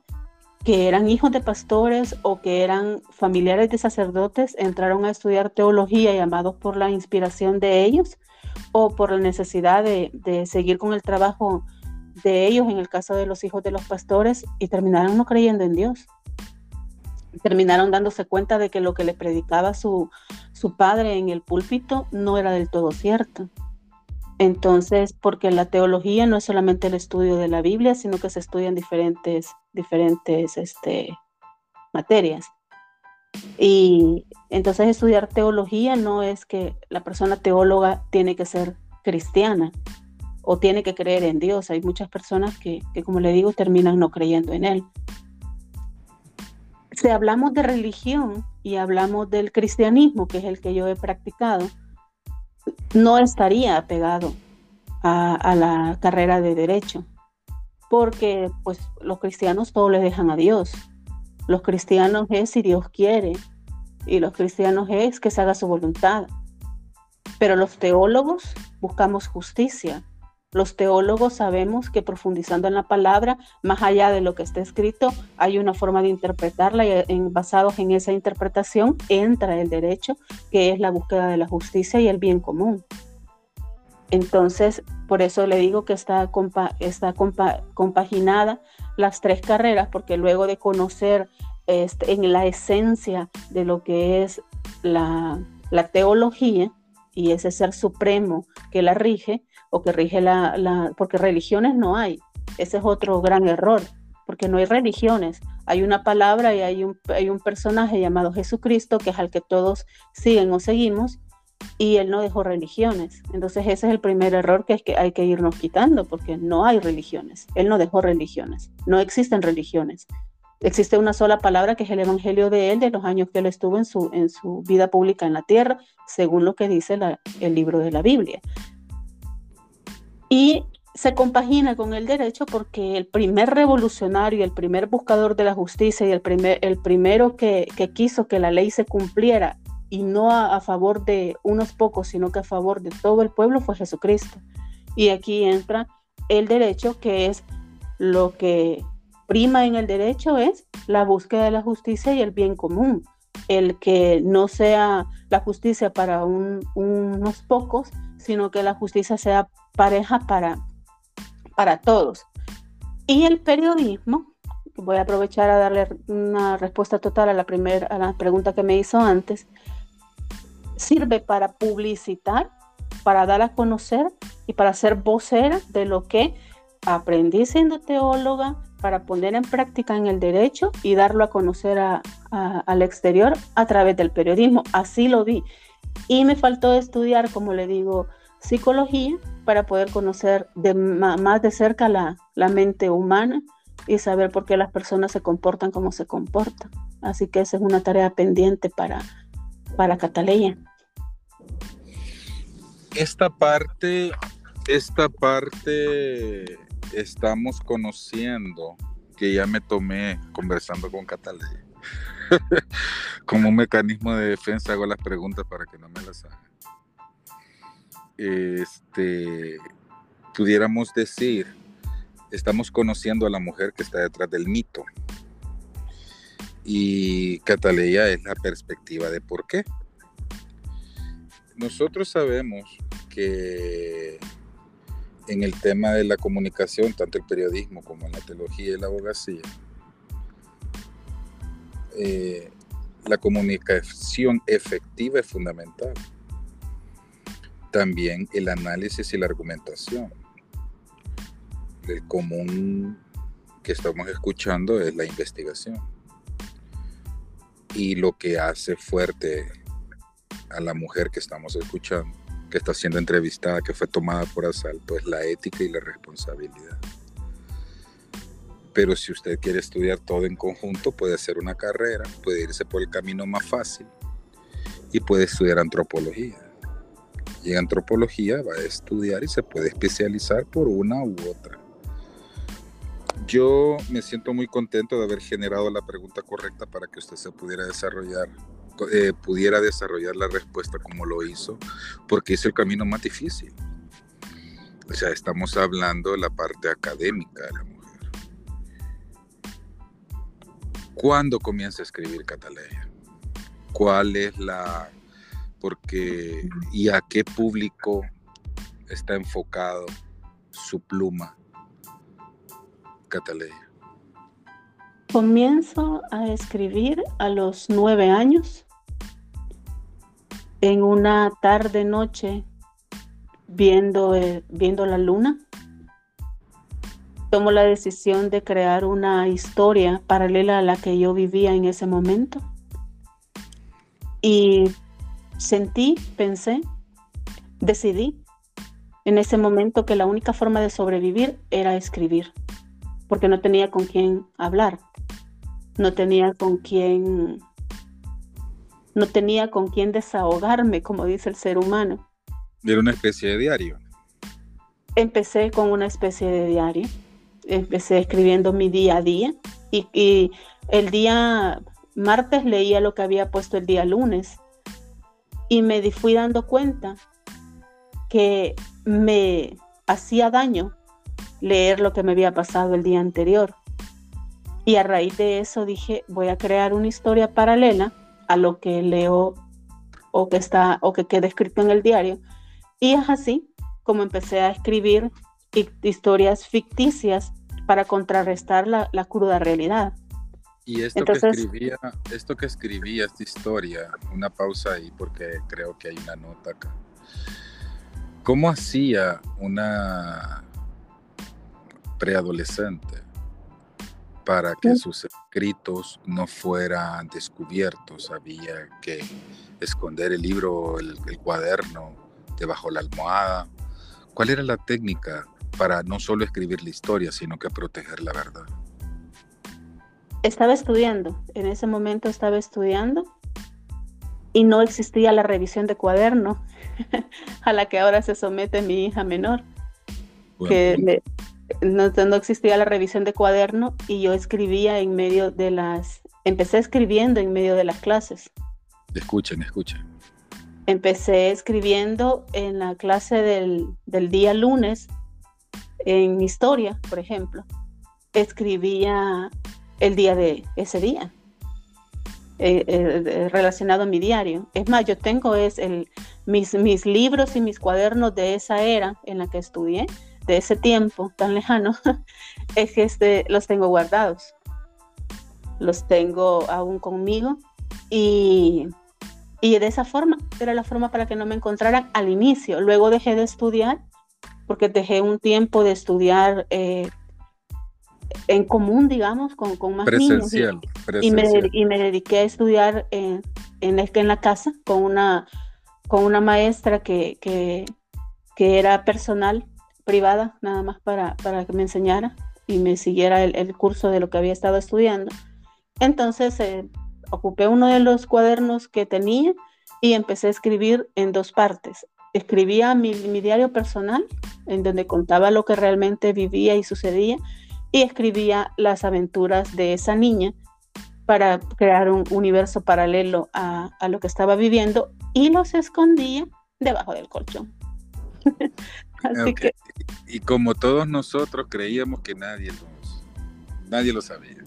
que eran hijos de pastores o que eran familiares de sacerdotes, entraron a estudiar teología llamados por la inspiración de ellos o por la necesidad de, seguir con el trabajo de ellos, en el caso de los hijos de los pastores, y terminaron no creyendo en Dios. Terminaron dándose cuenta de que lo que le predicaba su, su padre en el púlpito no era del todo cierto. Entonces, porque la teología no es solamente el estudio de la Biblia, sino que se estudian diferentes, diferentes este, materias. Y entonces estudiar teología no es que la persona teóloga tiene que ser cristiana o tiene que creer en Dios. Hay muchas personas que, que como le digo, terminan no creyendo en Él. Si hablamos de religión y hablamos del cristianismo, que es el que yo he practicado, no estaría apegado a, la carrera de derecho, porque pues los cristianos todo le dejan a Dios. Los cristianos es si Dios quiere y los cristianos es que se haga su voluntad. Pero los teólogos buscamos justicia, los teólogos sabemos que profundizando en la palabra, más allá de lo que está escrito, hay una forma de interpretarla y en, basados en esa interpretación entra el derecho, que es la búsqueda de la justicia y el bien común. Entonces, por eso le digo que está, compaginada las tres carreras, porque luego de conocer este, en la esencia de lo que es la teología y ese ser supremo que la rige, o que rige la, porque religiones no hay. Ese es otro gran error, porque no hay religiones. Hay una palabra y hay un, hay un personaje llamado Jesucristo, que es al que todos siguen o seguimos, y él no dejó religiones. Entonces ese es el primer error que, es que hay que irnos quitando, porque no hay religiones. Él no dejó religiones. No existen religiones. Existe una sola palabra que es el Evangelio de él, de los años que él estuvo en su, en su vida pública en la tierra, según lo que dice el libro de la Biblia. Y se compagina con el derecho porque el primer revolucionario, el primer buscador de la justicia y el, primer, el primero que, quiso que la ley se cumpliera y no a, favor de unos pocos, sino que a favor de todo el pueblo fue Jesucristo. Y aquí entra el derecho, que es lo que prima en el derecho, es la búsqueda de la justicia y el bien común. El que no sea la justicia para unos pocos, sino que la justicia sea pareja para, para todos. Y el periodismo, voy a aprovechar a darle una respuesta total a la primera a la pregunta que me hizo antes, sirve para publicitar, para dar a conocer y para ser vocera de lo que aprendí siendo teóloga, para poner en práctica en el derecho y darlo a conocer al exterior a través del periodismo. Así lo vi. Y me faltó estudiar, como le digo, psicología para poder conocer más de cerca la, mente humana y saber por qué las personas se comportan como se comportan. Así que esa es una tarea pendiente para, para Cataleya. Esta parte, esta parte estamos conociendo, que ya me tomé conversando con Cataleya. (laughs) Como un mecanismo de defensa hago las preguntas para que no me las hagan este, pudiéramos decir, estamos conociendo a la mujer que está detrás del mito. Y Cataleya es la perspectiva de por qué. Nosotros sabemos que en el tema de la comunicación, tanto el periodismo como en la teología y la abogacía, eh, la comunicación efectiva es fundamental. También el análisis y la argumentación. El común que estamos escuchando es la investigación. Y lo que hace fuerte a la mujer que estamos escuchando, que está siendo entrevistada, que fue tomada por asalto, es la ética y la responsabilidad. Pero si usted quiere estudiar todo en conjunto, puede hacer una carrera, puede irse por el camino más fácil y puede estudiar antropología. Y en antropología va a estudiar y se puede especializar por una u otra. Yo me siento muy contento de haber generado la pregunta correcta para que usted se pudiera desarrollar, eh, pudiera desarrollar la respuesta como lo hizo, porque es el camino más difícil. O sea, estamos hablando de la parte académica la ¿Cuándo comienza a escribir Cataleya? ¿Cuál es la... porque y a qué público está enfocado su pluma Cataleya? Comienzo a escribir a los nueve años, en una tarde noche, viendo, viendo la luna tomo la decisión de crear una historia paralela a la que yo vivía en ese momento. Y sentí, pensé, decidí en ese momento que la única forma de sobrevivir era escribir, porque no tenía con quién hablar, no tenía con quién no tenía con quién desahogarme, como dice el ser humano. Era una especie de diario. Empecé con una especie de diario empecé escribiendo mi día a día y, el día martes leía lo que había puesto el día lunes y me fui dando cuenta que me hacía daño leer lo que me había pasado el día anterior. Y a raíz de eso dije, voy a crear una historia paralela a lo que leo o que está o que queda escrito en el diario. Y es así como empecé a escribir historias ficticias para contrarrestar la, cruda realidad. Y esto, que escribía, esto que escribía, esta historia, una pausa ahí porque creo que hay una nota acá. ¿Cómo hacía una preadolescente para que sus escritos no fueran descubiertos? Había que esconder el libro, el, el cuaderno debajo de la almohada. ¿Cuál era la técnica para no solo escribir la historia, sino que proteger la verdad? Estaba estudiando, en ese momento estaba estudiando y no existía la revisión de cuaderno (laughs) a la que ahora se somete mi hija menor. que no, no, existía la revisión de cuaderno y yo escribía en medio de las, empecé escribiendo en medio de las clases. Escuchen, escuchen. Empecé escribiendo en la clase del, del día lunes en historia, por ejemplo, escribía el día de ese día, eh, eh, relacionado a mi diario. Es más, yo tengo es el, mis, mis libros y mis cuadernos de esa era en la que estudié, de ese tiempo tan lejano, (laughs) es que este, los tengo guardados. Los tengo aún conmigo y, y de esa forma era la forma para que no me encontraran al inicio. Luego dejé de estudiar porque dejé un tiempo de estudiar eh, en común, digamos, con, con más niños. Y, me, y, me, dediqué a estudiar en, en, en, la casa con una, con una maestra que, que, que, era personal, privada, nada más para, para que me enseñara y me siguiera el, el curso de lo que había estado estudiando. Entonces eh, ocupé uno de los cuadernos que tenía y empecé a escribir en dos partes escribía mi, diario personal, en donde contaba lo que realmente vivía y sucedía, y escribía las aventuras de esa niña para crear un universo paralelo a, lo que estaba viviendo y los escondía debajo del colchón. (laughs) Así que... Y como todos nosotros creíamos que nadie, los, nadie lo sabía.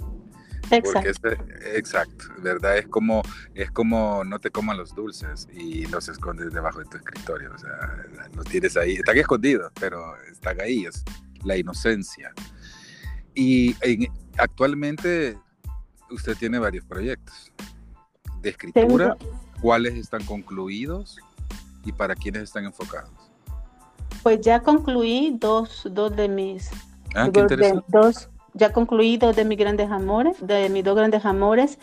Exacto. exacto, ¿verdad? Es como, es como no te coman los dulces y los escondes debajo de tu escritorio. O sea, los tienes ahí, están escondidos, pero están ahí, es la inocencia. Y actualmente usted tiene varios proyectos de escritura. ¿Cuáles están concluidos y para quiénes están enfocados? Pues ya concluí dos, dos de mis... Ah, dos, ya concluí dos de mis grandes amores, de mis dos grandes amores.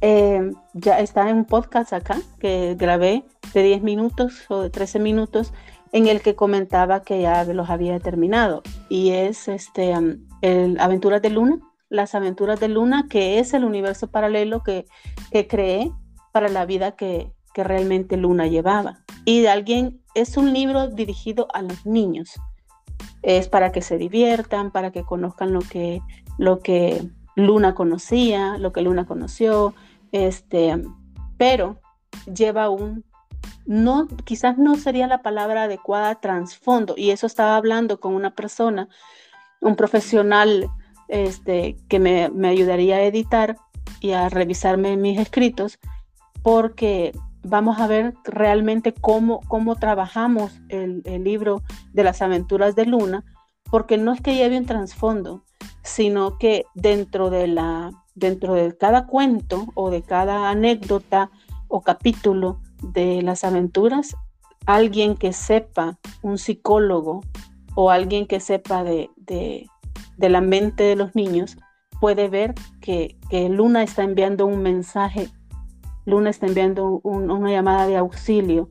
Eh, ya está en un podcast acá que grabé de 10 minutos o de 13 minutos en el que comentaba que ya los había terminado. Y es este, el Aventuras de Luna, las aventuras de Luna, que es el universo paralelo que, que creé para la vida que, que realmente Luna llevaba. Y de alguien, es un libro dirigido a los niños es para que se diviertan, para que conozcan lo que, lo que Luna conocía, lo que Luna conoció, este, pero lleva un, no, quizás no sería la palabra adecuada, trasfondo, y eso estaba hablando con una persona, un profesional este, que me, me ayudaría a editar y a revisarme mis escritos, porque vamos a ver realmente cómo, cómo trabajamos el, libro de las aventuras de Luna, porque no es que lleve un trasfondo, sino que dentro de, la, dentro de cada cuento o de cada anécdota o capítulo de las aventuras, alguien que sepa, un psicólogo o alguien que sepa de, la mente de los niños, puede ver que, que Luna está enviando un mensaje Luna está enviando una llamada de auxilio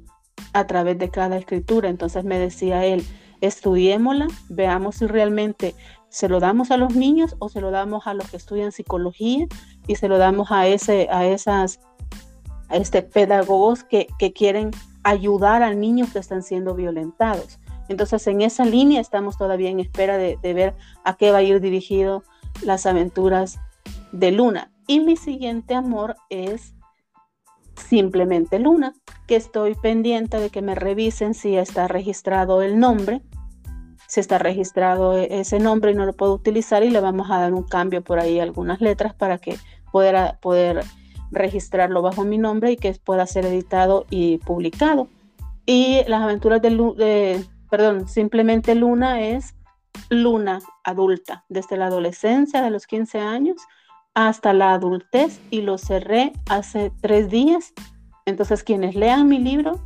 a través de cada escritura. Entonces me decía él, estudiémosla, veamos si realmente se lo damos a los niños o se lo damos a los que estudian psicología y se lo damos a, ese, a esas este, pedagogos que, quieren ayudar a niños que están siendo violentados. Entonces, en esa línea estamos todavía en espera de, de, ver a qué va a ir dirigido las aventuras de Luna. Y mi siguiente amor es simplemente Luna, que estoy pendiente de que me revisen si está registrado el nombre, si está registrado e-, ese nombre y no lo puedo utilizar y le vamos a dar un cambio por ahí algunas letras para que pueda poder registrarlo bajo mi nombre y que pueda ser editado y publicado. Y las aventuras de, de perdón, simplemente Luna es Luna adulta, desde la adolescencia de los 15 años hasta la adultez y lo cerré hace tres días. Entonces quienes lean mi libro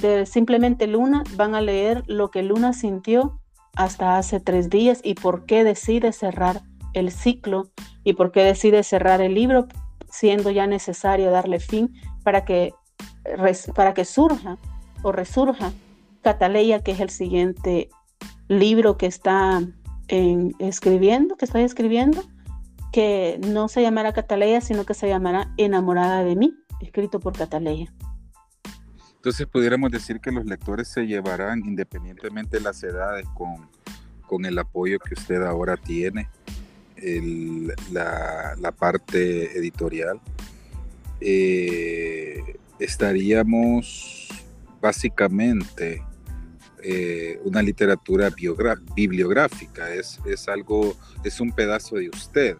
de Simplemente Luna van a leer lo que Luna sintió hasta hace tres días y por qué decide cerrar el ciclo y por qué decide cerrar el libro siendo ya necesario darle fin para que, para que surja o resurja Cataleya, que es el siguiente libro que está en, escribiendo, que estoy escribiendo que no se llamará Cataleya, sino que se llamará Enamorada de mí, escrito por Cataleya. Entonces pudiéramos decir que los lectores se llevarán, independientemente de las edades, con, con el apoyo que usted ahora tiene, la, la, parte editorial, eh, estaríamos básicamente eh, una literatura bibliográfica, es, es algo, es un pedazo de usted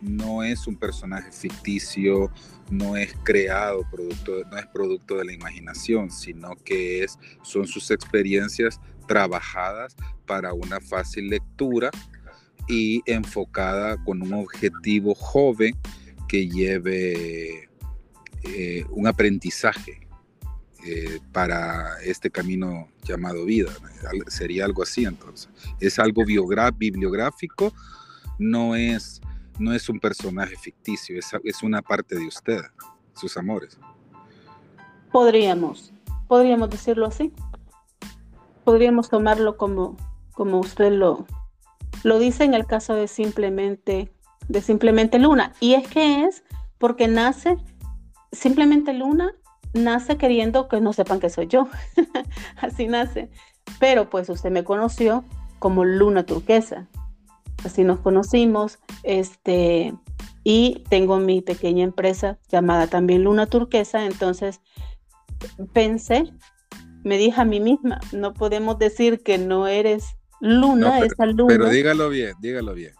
no es un personaje ficticio, no es creado, producto, no es producto de la imaginación, sino que es, son sus experiencias trabajadas para una fácil lectura y enfocada con un objetivo joven que lleve eh, un aprendizaje eh, para este camino llamado vida. Sería algo así entonces. Es algo bibliográfico, no es no es un personaje ficticio, es, es una parte de usted, sus amores. Podríamos, podríamos decirlo así. Podríamos tomarlo como, como usted lo, lo dice en el caso de simplemente, de simplemente Luna. Y es que es porque nace, simplemente Luna nace queriendo que no sepan que soy yo. (laughs) así nace. Pero pues usted me conoció como Luna Turquesa así nos conocimos, este, y tengo mi pequeña empresa llamada también Luna Turquesa, entonces pensé, me dije a mí misma, no podemos decir que no eres luna, esa luna. Pero dígalo bien, dígalo bien.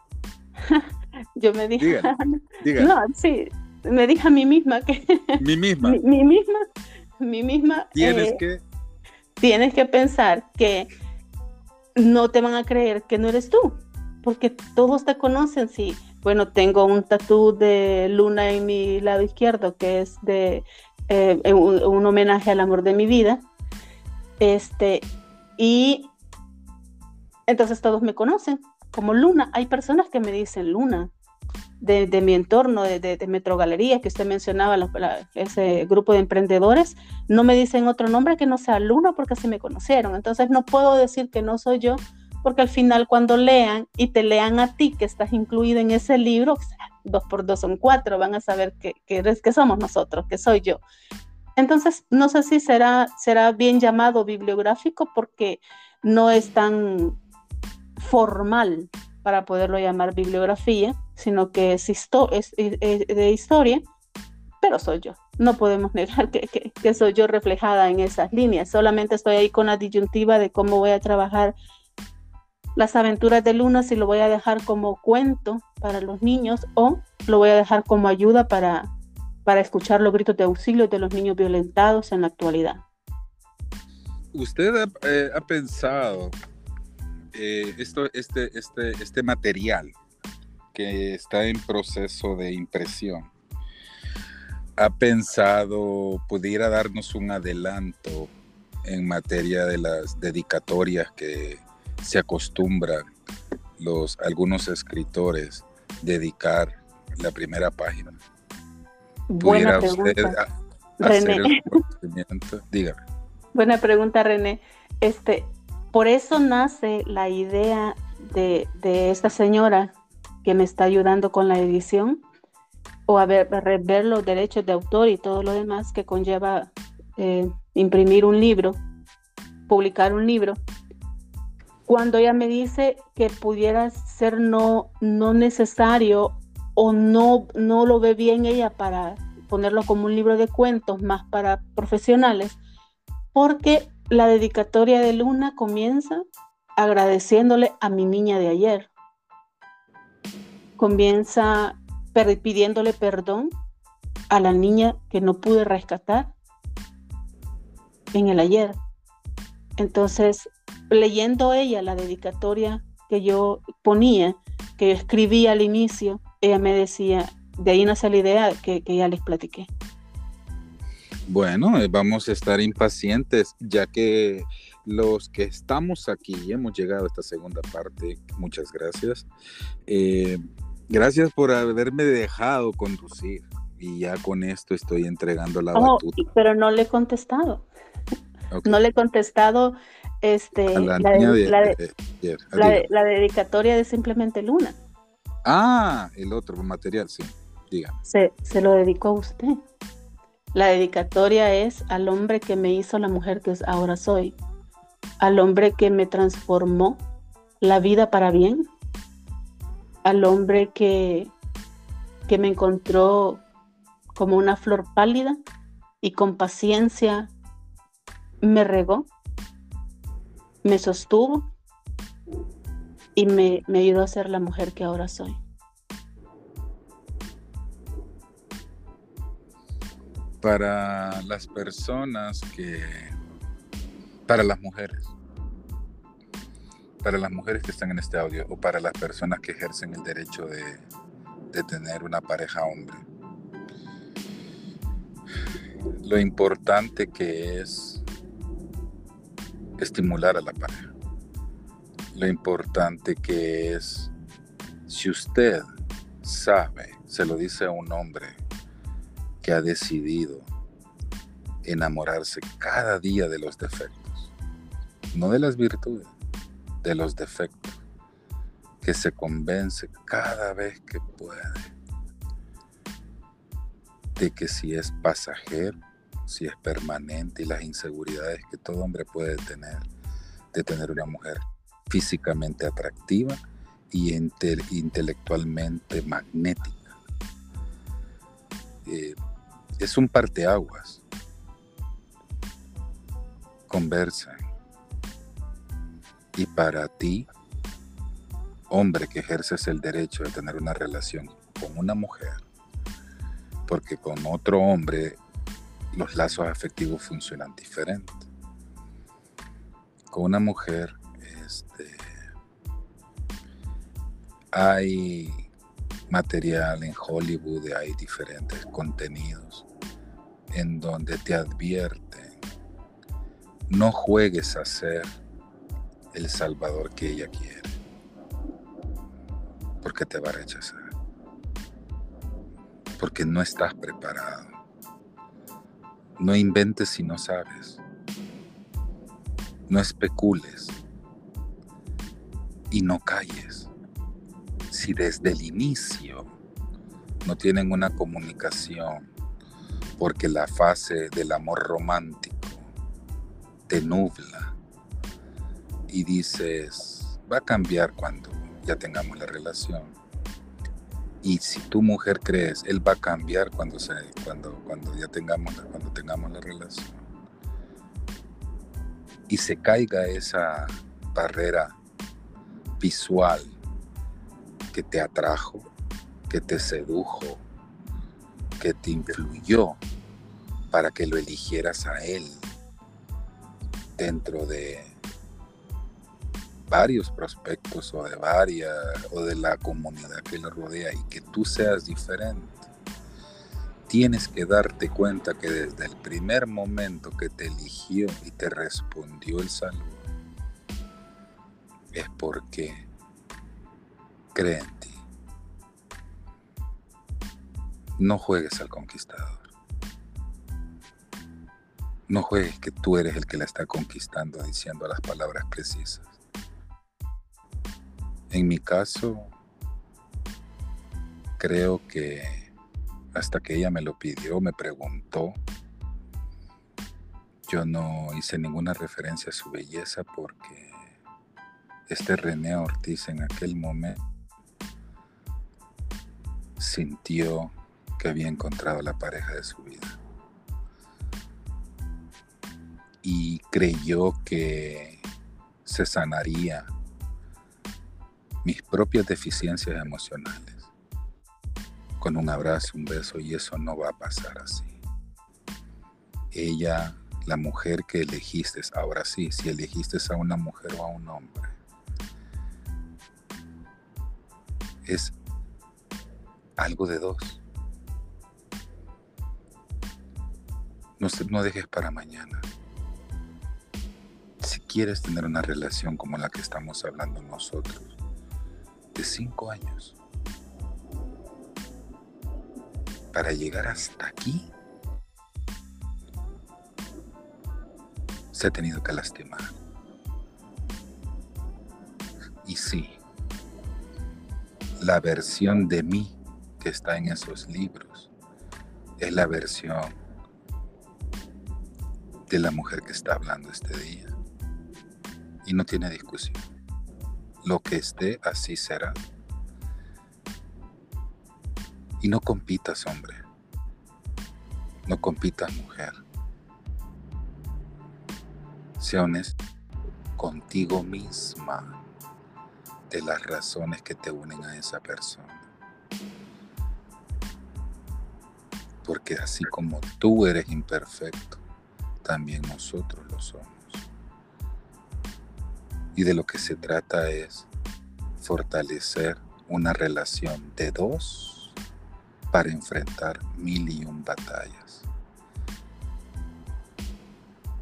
(laughs) Yo me dije, (laughs) no, sí, me dije a mí misma que... Mi (laughs) misma. mi, misma, mi misma... Tienes eh, que... Tienes que pensar que no te van a creer que no eres tú, porque todos te conocen, sí. Bueno, tengo un tatú de luna en mi lado izquierdo que es de eh, un, homenaje al amor de mi vida. Este, y entonces todos me conocen como Luna. Hay personas que me dicen Luna de, mi entorno, de, de, Metro Galería, que usted mencionaba, ese grupo de emprendedores, no me dicen otro nombre que no sea Luna porque así me conocieron. Entonces no puedo decir que no soy yo porque al final cuando lean y te lean a ti que estás incluido en ese libro, dos por dos son cuatro, van a saber que, que, somos nosotros, que soy yo. Entonces, no sé si será, será bien llamado bibliográfico porque no es tan formal para poderlo llamar bibliografía, sino que es, es, de historia, pero soy yo. No podemos (laughs) negar que, que, que, soy yo reflejada en esas líneas. Solamente estoy ahí con la disyuntiva de cómo voy a trabajar las aventuras de Luna si lo voy a dejar como cuento para los niños o lo voy a dejar como ayuda para, para escuchar los gritos de auxilio de los niños violentados en la actualidad. ¿Usted ha, eh, pensado eh, esto, este, este, este material que está en proceso de impresión? ¿Ha pensado, pudiera darnos un adelanto en materia de las dedicatorias que se acostumbran los, algunos escritores dedicar la primera página? Buena pregunta. René. Dígame. Buena pregunta, René. Este, por eso nace la idea de, esta señora que me está ayudando con la edición o a ver, ver los derechos de autor y todo lo demás que conlleva eh, imprimir un libro, publicar un libro cuando ella me dice que pudiera ser no, no necesario o no, no lo ve bien ella para ponerlo como un libro de cuentos más para profesionales, porque la dedicatoria de Luna comienza agradeciéndole a mi niña de ayer. Comienza pidiéndole perdón a la niña que no pude rescatar en el ayer. Entonces, leyendo ella la dedicatoria que yo ponía, que escribí al inicio, ella me decía, de ahí nace la idea que, que ya les platiqué. Bueno, eh, vamos a estar impacientes, ya que los que estamos aquí hemos llegado a esta segunda parte. Muchas gracias. Eh, gracias por haberme dejado conducir. Y ya con esto estoy entregando la oh, batuta. Pero no le he contestado. No le he contestado este, la, dedicatoria de Simplemente Luna. Ah, el otro material, sí. Diga. Se, se lo dedicó a usted. La dedicatoria es al hombre que me hizo la mujer que ahora soy, al hombre que me transformó la vida para bien, al hombre que, que me encontró como una flor pálida y con paciencia me regó me sostuvo y me, ayudó a ser la mujer que ahora soy. Para las personas que, para las mujeres, para las mujeres que están en este audio o para las personas que ejercen el derecho de, de tener una pareja hombre, lo importante que es estimular a la pareja. Lo importante que es, si usted sabe, se lo dice a un hombre que ha decidido enamorarse cada día de los defectos, no de las virtudes, de los defectos, que se convence cada vez que puede de que si es pasajero, si es permanente y las inseguridades que todo hombre puede tener de tener una mujer físicamente atractiva y intelectualmente magnética. Eh, es un parteaguas. conversen. Y para ti, hombre que ejerces el derecho de tener una relación con una mujer, porque con otro hombre los lazos afectivos funcionan diferente. Con una mujer, este, hay material en Hollywood, hay diferentes contenidos en donde te advierten, no juegues a ser el salvador que ella quiere, porque te va a rechazar, porque no estás preparado. No inventes si no sabes. No especules y no calles. Si desde el inicio no tienen una comunicación porque la fase del amor romántico te nubla y dices, va a cambiar cuando ya tengamos la relación. Y si tu mujer crees, él va a cambiar cuando, se, cuando, cuando ya tengamos, cuando tengamos la relación. Y se caiga esa barrera visual que te atrajo, que te sedujo, que te influyó para que lo eligieras a Él dentro de varios prospectos o de varias o de la comunidad que lo rodea y que tú seas diferente. Tienes que darte cuenta que desde el primer momento que te eligió y te respondió el saludo es porque cree en ti. No juegues al conquistador. No juegues que tú eres el que la está conquistando diciendo las palabras precisas. En mi caso, creo que hasta que ella me lo pidió, me preguntó, yo no hice ninguna referencia a su belleza porque este René Ortiz en aquel momento sintió que había encontrado la pareja de su vida. Y creyó que se sanaría mis propias deficiencias emocionales con un abrazo, un beso, y eso no va a pasar así. Ella, la mujer que elegiste, ahora sí, si elegiste a una mujer o a un hombre, es algo de dos. No, no dejes para mañana. Si quieres tener una relación como la que estamos hablando nosotros, de cinco años, para llegar hasta aquí, se ha tenido que lastimar. Y sí, la versión de mí que está en esos libros es la versión de la mujer que está hablando este día. Y no tiene discusión. Lo que esté, así será. Y no compitas, hombre. No compitas, mujer. Sea honesto contigo misma de las razones que te unen a esa persona. Porque así como tú eres imperfecto, también nosotros lo somos. Y de lo que se trata es fortalecer una relación de dos para enfrentar mil y un batallas.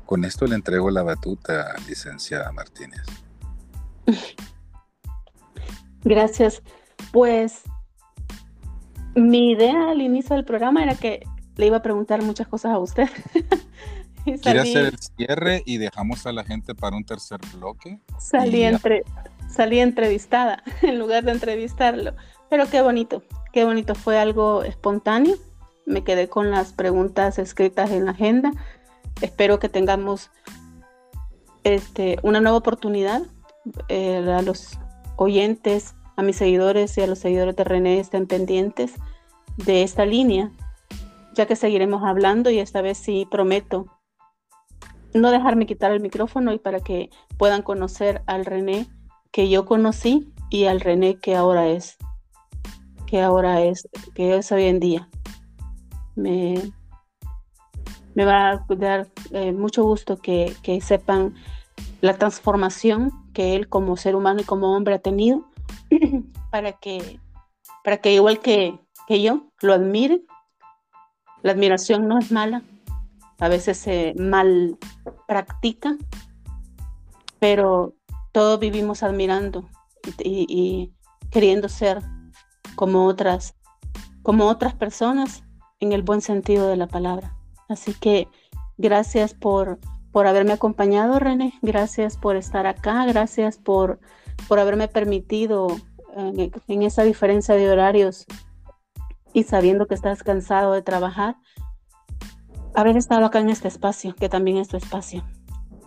Con esto le entrego la batuta, licenciada Martínez. (laughs) Gracias. Pues mi idea al inicio del programa era que le iba a preguntar muchas cosas a usted. (laughs) (laughs) ¿Quiere hacer el cierre y dejamos a la gente para un tercer bloque? Salí, entre, salí entrevistada (laughs) en lugar de entrevistarlo. Pero qué bonito, qué bonito. Fue algo espontáneo. Me quedé con las preguntas escritas en la agenda. Espero que tengamos este, una nueva oportunidad. Eh, a los oyentes, a mis seguidores y a los seguidores de René estén pendientes de esta línea, ya que seguiremos hablando y esta vez sí prometo no dejarme quitar el micrófono y para que puedan conocer al René que yo conocí y al René que ahora es, que ahora es, que es hoy en día. Me, me va a dar eh, mucho gusto que, que, sepan la transformación que él como ser humano y como hombre ha tenido (clears throat) para que, para que igual que, que yo lo admiren. La admiración no es mala, a veces se mal practica, pero todos vivimos admirando y, queriendo ser como otras, como otras personas en el buen sentido de la palabra. Así que gracias por, por haberme acompañado, René. Gracias por estar acá. Gracias por, por haberme permitido en, en esa diferencia de horarios y sabiendo que estás cansado de trabajar, haber estado acá en este espacio, que también es tu espacio.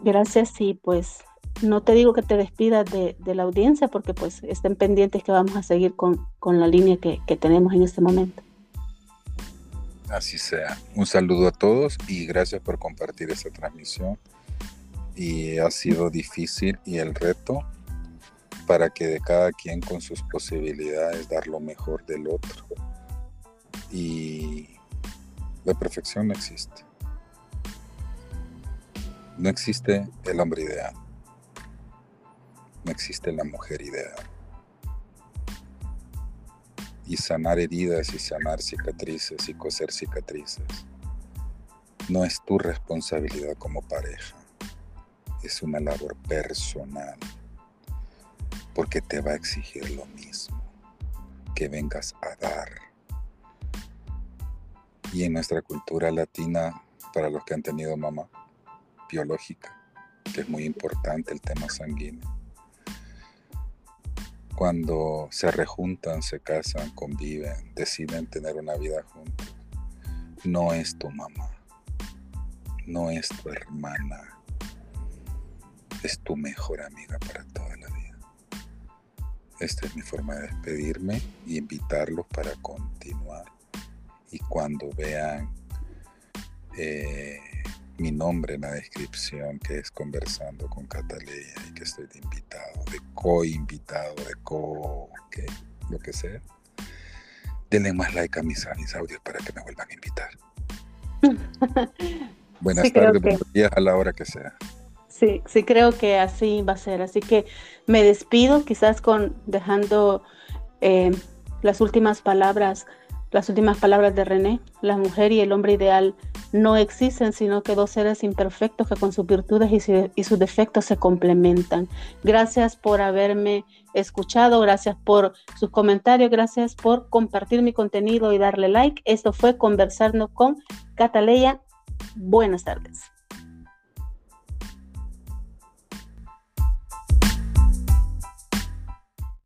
Gracias y pues no te digo que te despidas de, la audiencia porque pues estén pendientes que vamos a seguir con, la línea que, que tenemos en este momento. Así sea. Un saludo a todos y gracias por compartir esta transmisión. Y ha sido difícil y el reto para que de cada quien con sus posibilidades dar lo mejor del otro. Y la perfección no existe. No existe el hombre ideal. No existe la mujer ideal. Y sanar heridas y sanar cicatrices y coser cicatrices no es tu responsabilidad como pareja. Es una labor personal. Porque te va a exigir lo mismo. Que vengas a dar y en nuestra cultura latina, para los que han tenido mamá biológica, que es muy importante el tema sanguíneo. Cuando se rejuntan, se casan, conviven, deciden tener una vida juntos, no es tu mamá, no es tu hermana, es tu mejor amiga para toda la vida. Esta es mi forma de despedirme y invitarlos para continuar y cuando vean eh, mi nombre en la descripción, que es Conversando con Cataleya y que estoy de invitado, de co-invitado, de co... que lo que sea, denle más like a mis, audios para que me vuelvan a invitar. (laughs) Buenas tardes, buenos días a la hora que sea. Sí, sí creo que así va a ser. Así que me despido, quizás con dejando eh, las últimas palabras las últimas palabras de René, la mujer y el hombre ideal no existen, sino que dos seres imperfectos que con sus virtudes y, sus defectos se complementan. Gracias por haberme escuchado, gracias por sus comentarios, gracias por compartir mi contenido y darle like. Esto fue Conversando con Cataleya. Buenas tardes.